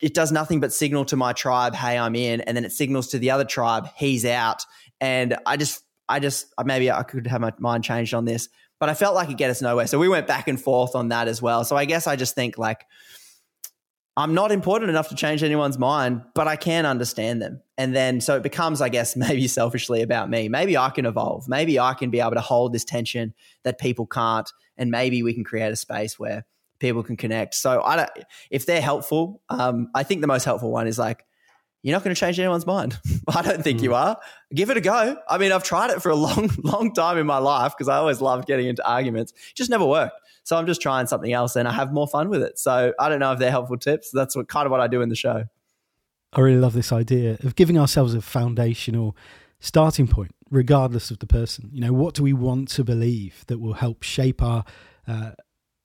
[SPEAKER 2] it does nothing but signal to my tribe, hey, I'm in, and then it signals to the other tribe, he's out. And I just, I just maybe I could have my mind changed on this but I felt like it get us nowhere. So we went back and forth on that as well. So I guess I just think like I'm not important enough to change anyone's mind, but I can understand them. And then so it becomes, I guess, maybe selfishly about me. Maybe I can evolve. Maybe I can be able to hold this tension that people can't. And maybe we can create a space where people can connect. So I don't, if they're helpful, um, I think the most helpful one is like, you're not going to change anyone's mind. I don't think mm. you are. Give it a go. I mean, I've tried it for a long, long time in my life because I always loved getting into arguments. It just never worked. So I'm just trying something else and I have more fun with it. So I don't know if they're helpful tips. That's what kind of what I do in the show.
[SPEAKER 1] I really love this idea of giving ourselves a foundational starting point, regardless of the person. You know, what do we want to believe that will help shape our uh,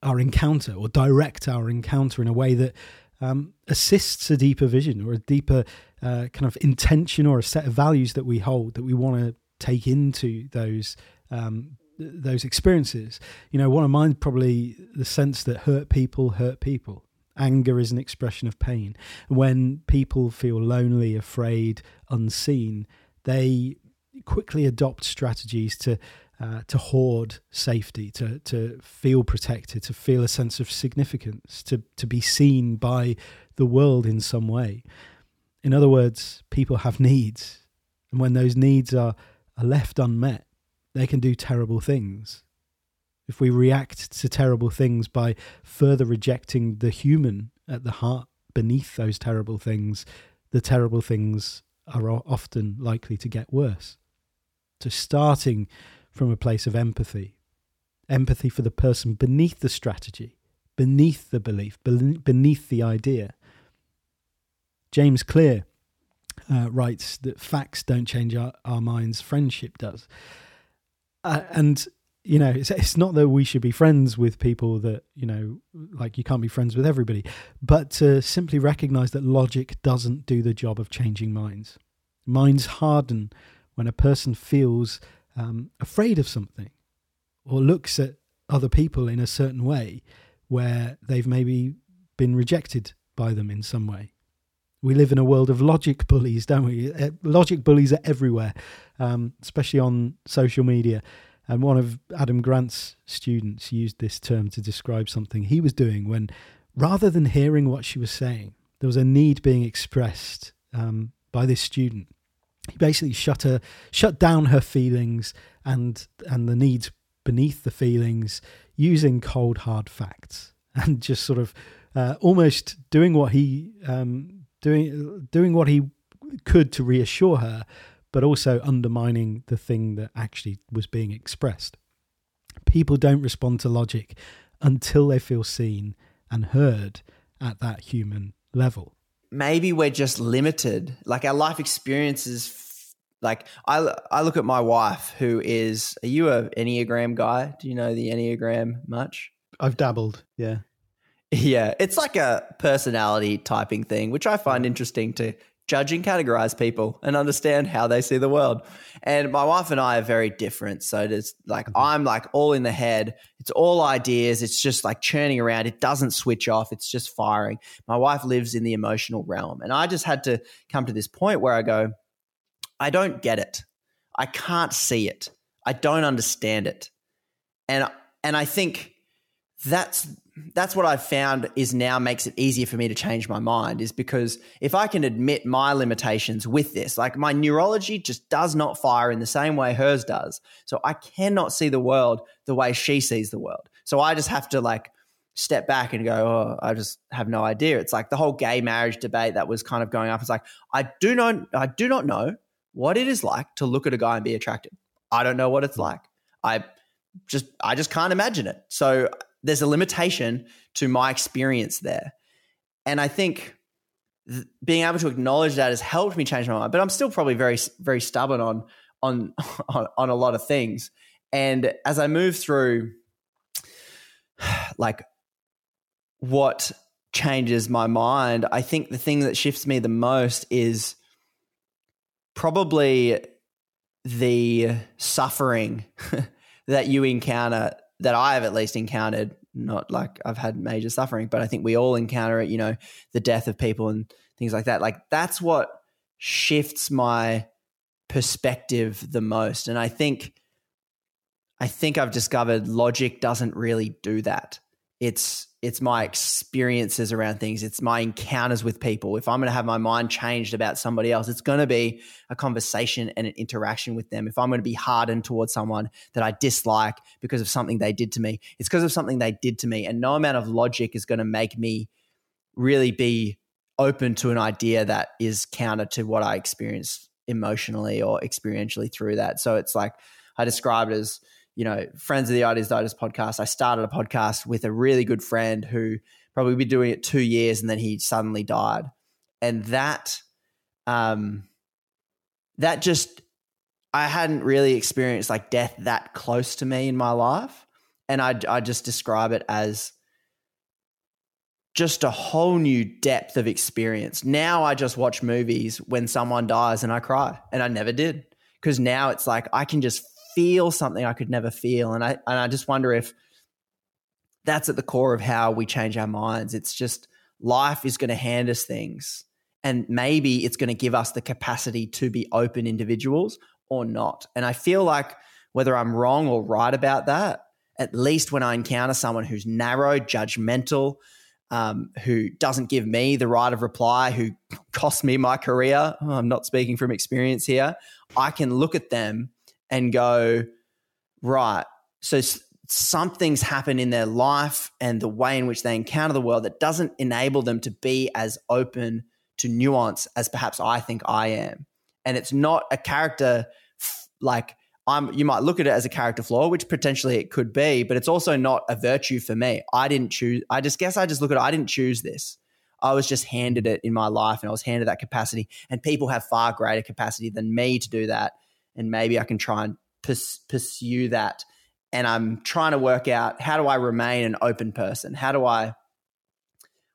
[SPEAKER 1] our encounter or direct our encounter in a way that um, assists a deeper vision or a deeper uh, kind of intention or a set of values that we hold that we want to take into those um, those experiences. You know, one of mine probably the sense that hurt people hurt people. Anger is an expression of pain. When people feel lonely, afraid, unseen, they quickly adopt strategies to uh, to hoard safety, to to feel protected, to feel a sense of significance, to to be seen by the world in some way. In other words, people have needs, and when those needs are are left unmet, they can do terrible things. If we react to terrible things by further rejecting the human at the heart beneath those terrible things, the terrible things are often likely to get worse. So, starting from a place of empathy empathy for the person beneath the strategy, beneath the belief, beneath the idea. James Clear uh, writes that facts don't change our, our minds, friendship does. Uh, and you know, it's, it's not that we should be friends with people that, you know, like you can't be friends with everybody, but to simply recognize that logic doesn't do the job of changing minds. Minds harden when a person feels um, afraid of something or looks at other people in a certain way where they've maybe been rejected by them in some way. We live in a world of logic bullies, don't we? Uh, logic bullies are everywhere, um, especially on social media. And one of Adam Grant's students used this term to describe something he was doing when, rather than hearing what she was saying, there was a need being expressed um, by this student. He basically shut her, shut down her feelings and and the needs beneath the feelings using cold hard facts and just sort of uh, almost doing what he um, doing doing what he could to reassure her but also undermining the thing that actually was being expressed. People don't respond to logic until they feel seen and heard at that human level.
[SPEAKER 2] Maybe we're just limited. Like our life experiences, like I, I look at my wife who is, are you a Enneagram guy? Do you know the Enneagram much?
[SPEAKER 1] I've dabbled, yeah.
[SPEAKER 2] Yeah, it's like a personality typing thing, which I find interesting to judge and categorize people and understand how they see the world. And my wife and I are very different. So it's like mm-hmm. I'm like all in the head. It's all ideas. It's just like churning around. It doesn't switch off. It's just firing. My wife lives in the emotional realm. And I just had to come to this point where I go, I don't get it. I can't see it. I don't understand it. And and I think that's that's what I've found is now makes it easier for me to change my mind is because if I can admit my limitations with this, like my neurology just does not fire in the same way hers does. So I cannot see the world the way she sees the world. So I just have to like step back and go, oh, I just have no idea. It's like the whole gay marriage debate that was kind of going up. It's like, I do not I do not know what it is like to look at a guy and be attracted. I don't know what it's like. I just I just can't imagine it. So there's a limitation to my experience there. And I think th- being able to acknowledge that has helped me change my mind. But I'm still probably very, very stubborn on on on, on a lot of things. And as I move through, like what changes my mind, I think the thing that shifts me the most is probably the suffering that you encounter that I have at least encountered, not like I've had major suffering, but I think we all encounter it, you know, the death of people and things like that. Like that's what shifts my perspective the most. And I think I think I've discovered logic doesn't really do that. It's it's my experiences around things. It's my encounters with people. If i'm going to have my mind changed about somebody else it's going to be a conversation and an interaction with them. If i'm going to be hardened towards someone that i dislike because of something they did to me it's because of something they did to me. And no amount of logic is going to make me really be open to an idea that is counter to what i experienced emotionally or experientially through that. So it's like i describe it as you know, friends of the Ideas Digest podcast, I started a podcast with a really good friend who probably been doing it two years and then he suddenly died. And that, um, that just, I hadn't really experienced like death that close to me in my life. And I, I just describe it as just a whole new depth of experience. Now I just watch movies when someone dies and I cry, and I never did. Because now it's like I can just feel something I could never feel. And I and I just wonder if that's at the core of how we change our minds. It's just life is going to hand us things. And maybe it's going to give us the capacity to be open individuals or not. And I feel like whether I'm wrong or right about that, at least when I encounter someone who's narrow, judgmental, um, who doesn't give me the right of reply, who cost me my career, I'm not speaking from experience here, I can look at them and go, right, so something's happened in their life and the way in which they encounter the world that doesn't enable them to be as open to nuance as perhaps I think I am. And it's not a character like I'm you might look at it as a character flaw, which potentially it could be, but it's also not a virtue for me. I didn't choose I just guess I just look at it, I didn't choose this. I was just handed it in my life and I was handed that capacity. And people have far greater capacity than me to do that. And maybe I can try and pers- pursue that. And I'm trying to work out how do I remain an open person? How do I,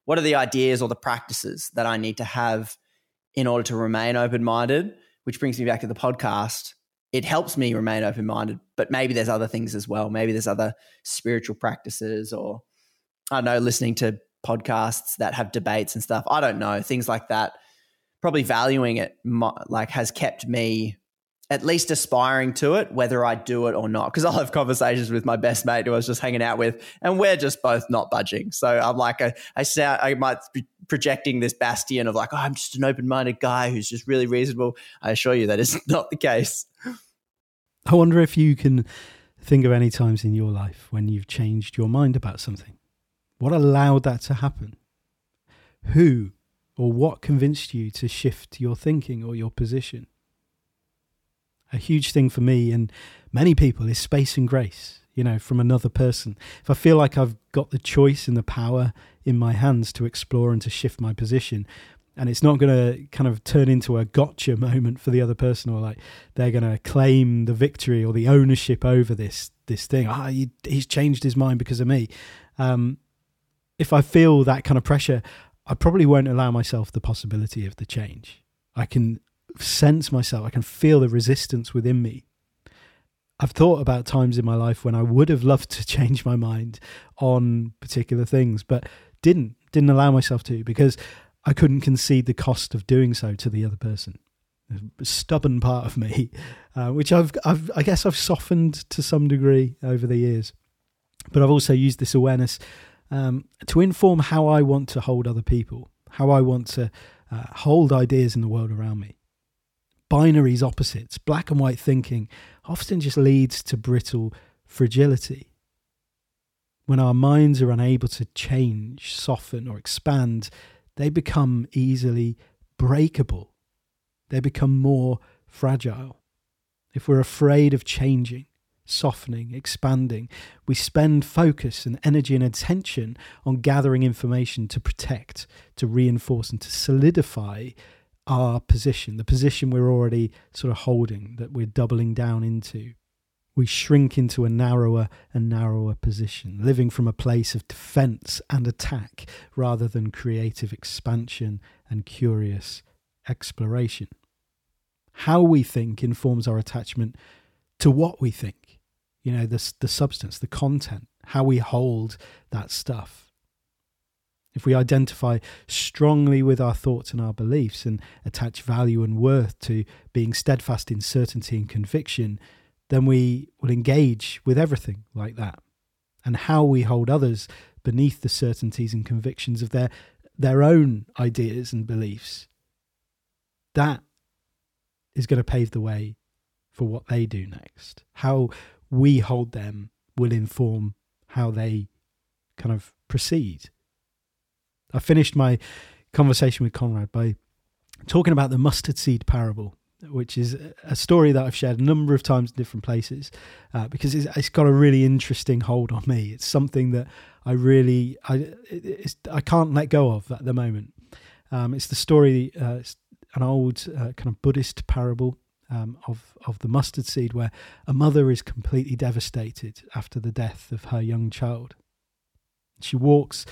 [SPEAKER 2] what are the ideas or the practices that I need to have in order to remain open minded? Which brings me back to the podcast. It helps me remain open minded, but maybe there's other things as well. Maybe there's other spiritual practices or I don't know, listening to podcasts that have debates and stuff. I don't know, things like that. Probably valuing it like has kept me at least aspiring to it, whether I do it or not. Because I'll have conversations with my best mate who I was just hanging out with, and we're just both not budging. So I'm like, I, I sound, I might be projecting this bastion of like, oh, I'm just an open minded guy who's just really reasonable. I assure you that is not the case.
[SPEAKER 1] I wonder if you can think of any times in your life when you've changed your mind about something. What allowed that to happen? Who or what convinced you to shift your thinking or your position? A huge thing for me and many people is space and grace, you know, from another person. If I feel like I've got the choice and the power in my hands to explore and to shift my position, and it's not going to kind of turn into a gotcha moment for the other person or like they're going to claim the victory or the ownership over this this thing ah he, he's changed his mind because of me um, if I feel that kind of pressure, I probably won't allow myself the possibility of the change. I can sense myself, I can feel the resistance within me. I've thought about times in my life when I would have loved to change my mind on particular things, but didn't, didn't allow myself to because I couldn't concede the cost of doing so to the other person. A stubborn part of me, uh, which I've, I've, I guess I've softened to some degree over the years. But I've also used this awareness um, to inform how I want to hold other people, how I want to uh, hold ideas in the world around me. Binaries, opposites, black and white thinking often just leads to brittle fragility. When our minds are unable to change, soften, or expand, they become easily breakable. They become more fragile. If we're afraid of changing, softening, expanding. We spend focus and energy and attention on gathering information to protect, to reinforce, and to solidify our position, the position we're already sort of holding, that we're doubling down into. We shrink into a narrower and narrower position, living from a place of defense and attack rather than creative expansion and curious exploration. How we think informs our attachment to what we think you know the the substance the content how we hold that stuff if we identify strongly with our thoughts and our beliefs and attach value and worth to being steadfast in certainty and conviction then we will engage with everything like that and how we hold others beneath the certainties and convictions of their their own ideas and beliefs that is going to pave the way for what they do next how we hold them will inform how they kind of proceed. I finished my conversation with Konrad by talking about the mustard seed parable, which is a story that I've shared a number of times in different places uh, because it's, it's got a really interesting hold on me. It's something that I really I I can't let go of at the moment. Um, it's the story, uh, it's an old uh, kind of Buddhist parable um, of of the mustard seed, where a mother is completely devastated after the death of her young child. She walks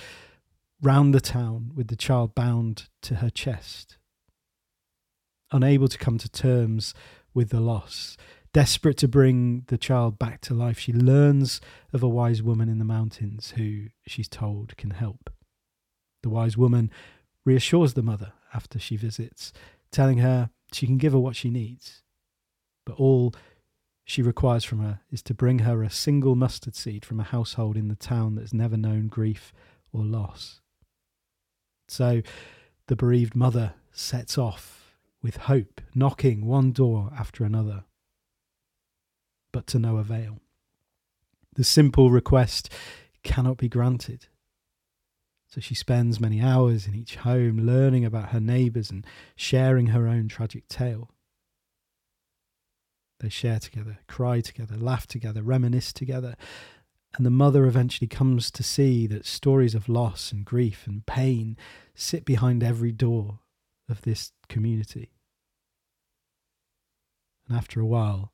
[SPEAKER 1] round the town with the child bound to her chest, unable to come to terms with the loss. Desperate to bring the child back to life, she learns of a wise woman in the mountains who she's told can help. The wise woman reassures the mother after she visits, telling her she can give her what she needs but all she requires from her is to bring her a single mustard seed from a household in the town that's never known grief or loss. So the bereaved mother sets off with hope, knocking one door after another, but to no avail. The simple request cannot be granted. So she spends many hours in each home learning about her neighbours and sharing her own tragic tale. They share together, cry together, laugh together, reminisce together. And the mother eventually comes to see that stories of loss and grief and pain sit behind every door of this community. And after a while,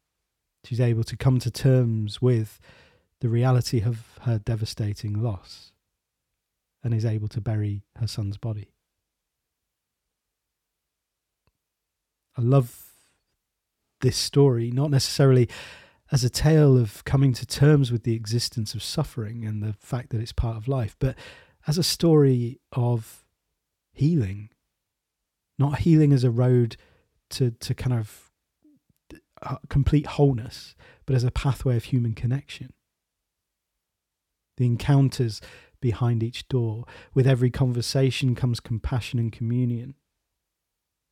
[SPEAKER 1] she's able to come to terms with the reality of her devastating loss and is able to bury her son's body. I love this story, not necessarily as a tale of coming to terms with the existence of suffering and the fact that it's part of life, but as a story of healing. Not healing as a road to, to kind of uh, complete wholeness, but as a pathway of human connection. The encounters behind each door. With every conversation comes compassion and communion.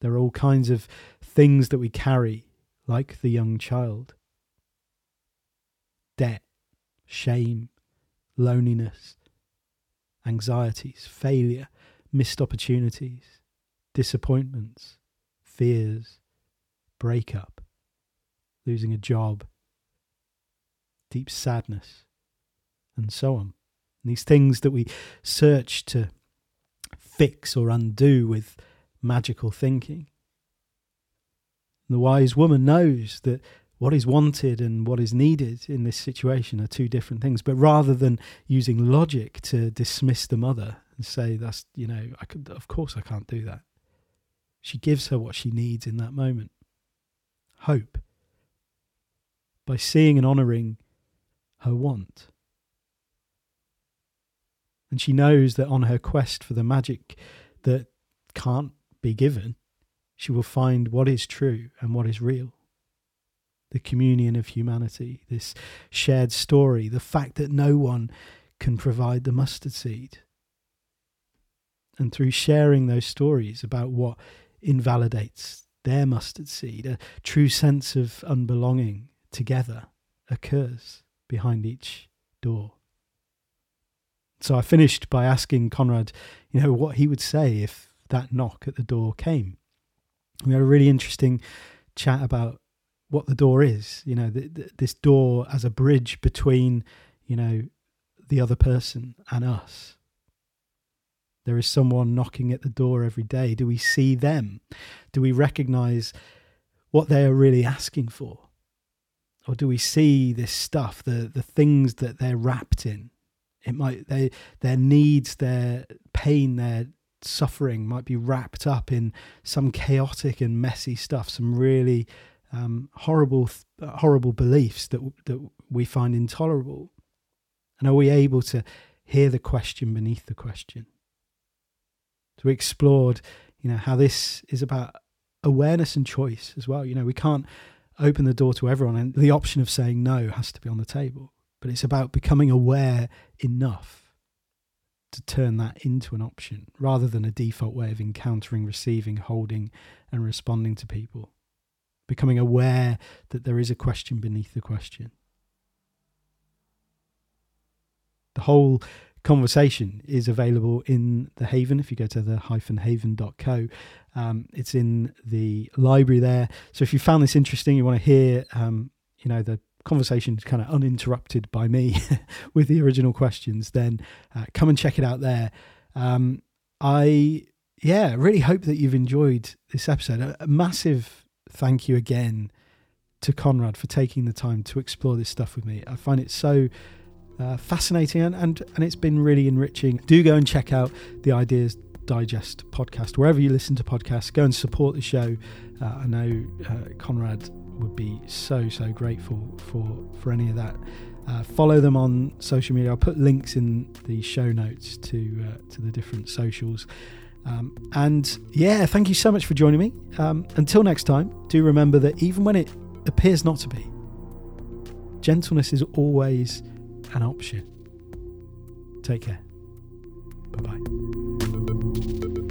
[SPEAKER 1] There are all kinds of things that we carry, like the young child debt, shame, loneliness, anxieties, failure, missed opportunities, disappointments, fears, breakup, losing a job, deep sadness, and so on. And these things that we search to fix or undo with magical thinking. The wise woman knows that what is wanted and what is needed in this situation are two different things. But rather than using logic to dismiss the mother and say, that's, you know, I could, of course I can't do that, she gives her what she needs in that moment hope by seeing and honouring her want. And she knows that on her quest for the magic that can't be given, she will find what is true and what is real the communion of humanity, this shared story, the fact that no one can provide the mustard seed. And through sharing those stories about what invalidates their mustard seed, a true sense of unbelonging together occurs behind each door. So I finished by asking Konrad, you know, what he would say if that knock at the door came. We had a really interesting chat about what the door is. You know, the, the, this door as a bridge between, you know, the other person and us. There is someone knocking at the door every day. Do we see them? Do we recognize what they are really asking for? Or do we see this stuff, the, the things that they're wrapped in? It might they their needs, their pain, their suffering might be wrapped up in some chaotic and messy stuff, some really um, horrible, uh, horrible beliefs that that we find intolerable? And are we able to hear the question beneath the question? So we explored, you know, how this is about awareness and choice as well. You know, we can't open the door to everyone, and the option of saying no has to be on the table. But it's about becoming aware enough to turn that into an option rather than a default way of encountering, receiving, holding, and responding to people becoming aware that there is a question beneath the question. The whole conversation is available in the Haven. If you go to the hyphen haven.co, um, it's in the library there. So if you found this interesting, you want to hear, um, you know, the conversation kind of uninterrupted by me with the original questions, then uh, come and check it out there. Um, I, yeah, really hope that you've enjoyed this episode. A, a massive thank you again to Konrad for taking the time to explore this stuff with me. I find it so uh, fascinating and, and, and it's been really enriching. Do go and check out the Ideas Digest podcast wherever you listen to podcasts. Go and support the show. Uh, I know uh, Konrad would be so so grateful for for any of that. Uh, follow them on social media. I'll put links in the show notes to uh, to the different socials. Um, and yeah, thank you so much for joining me. Um, until next time, do remember that even when it appears not to be, gentleness is always an option. Take care. Bye bye.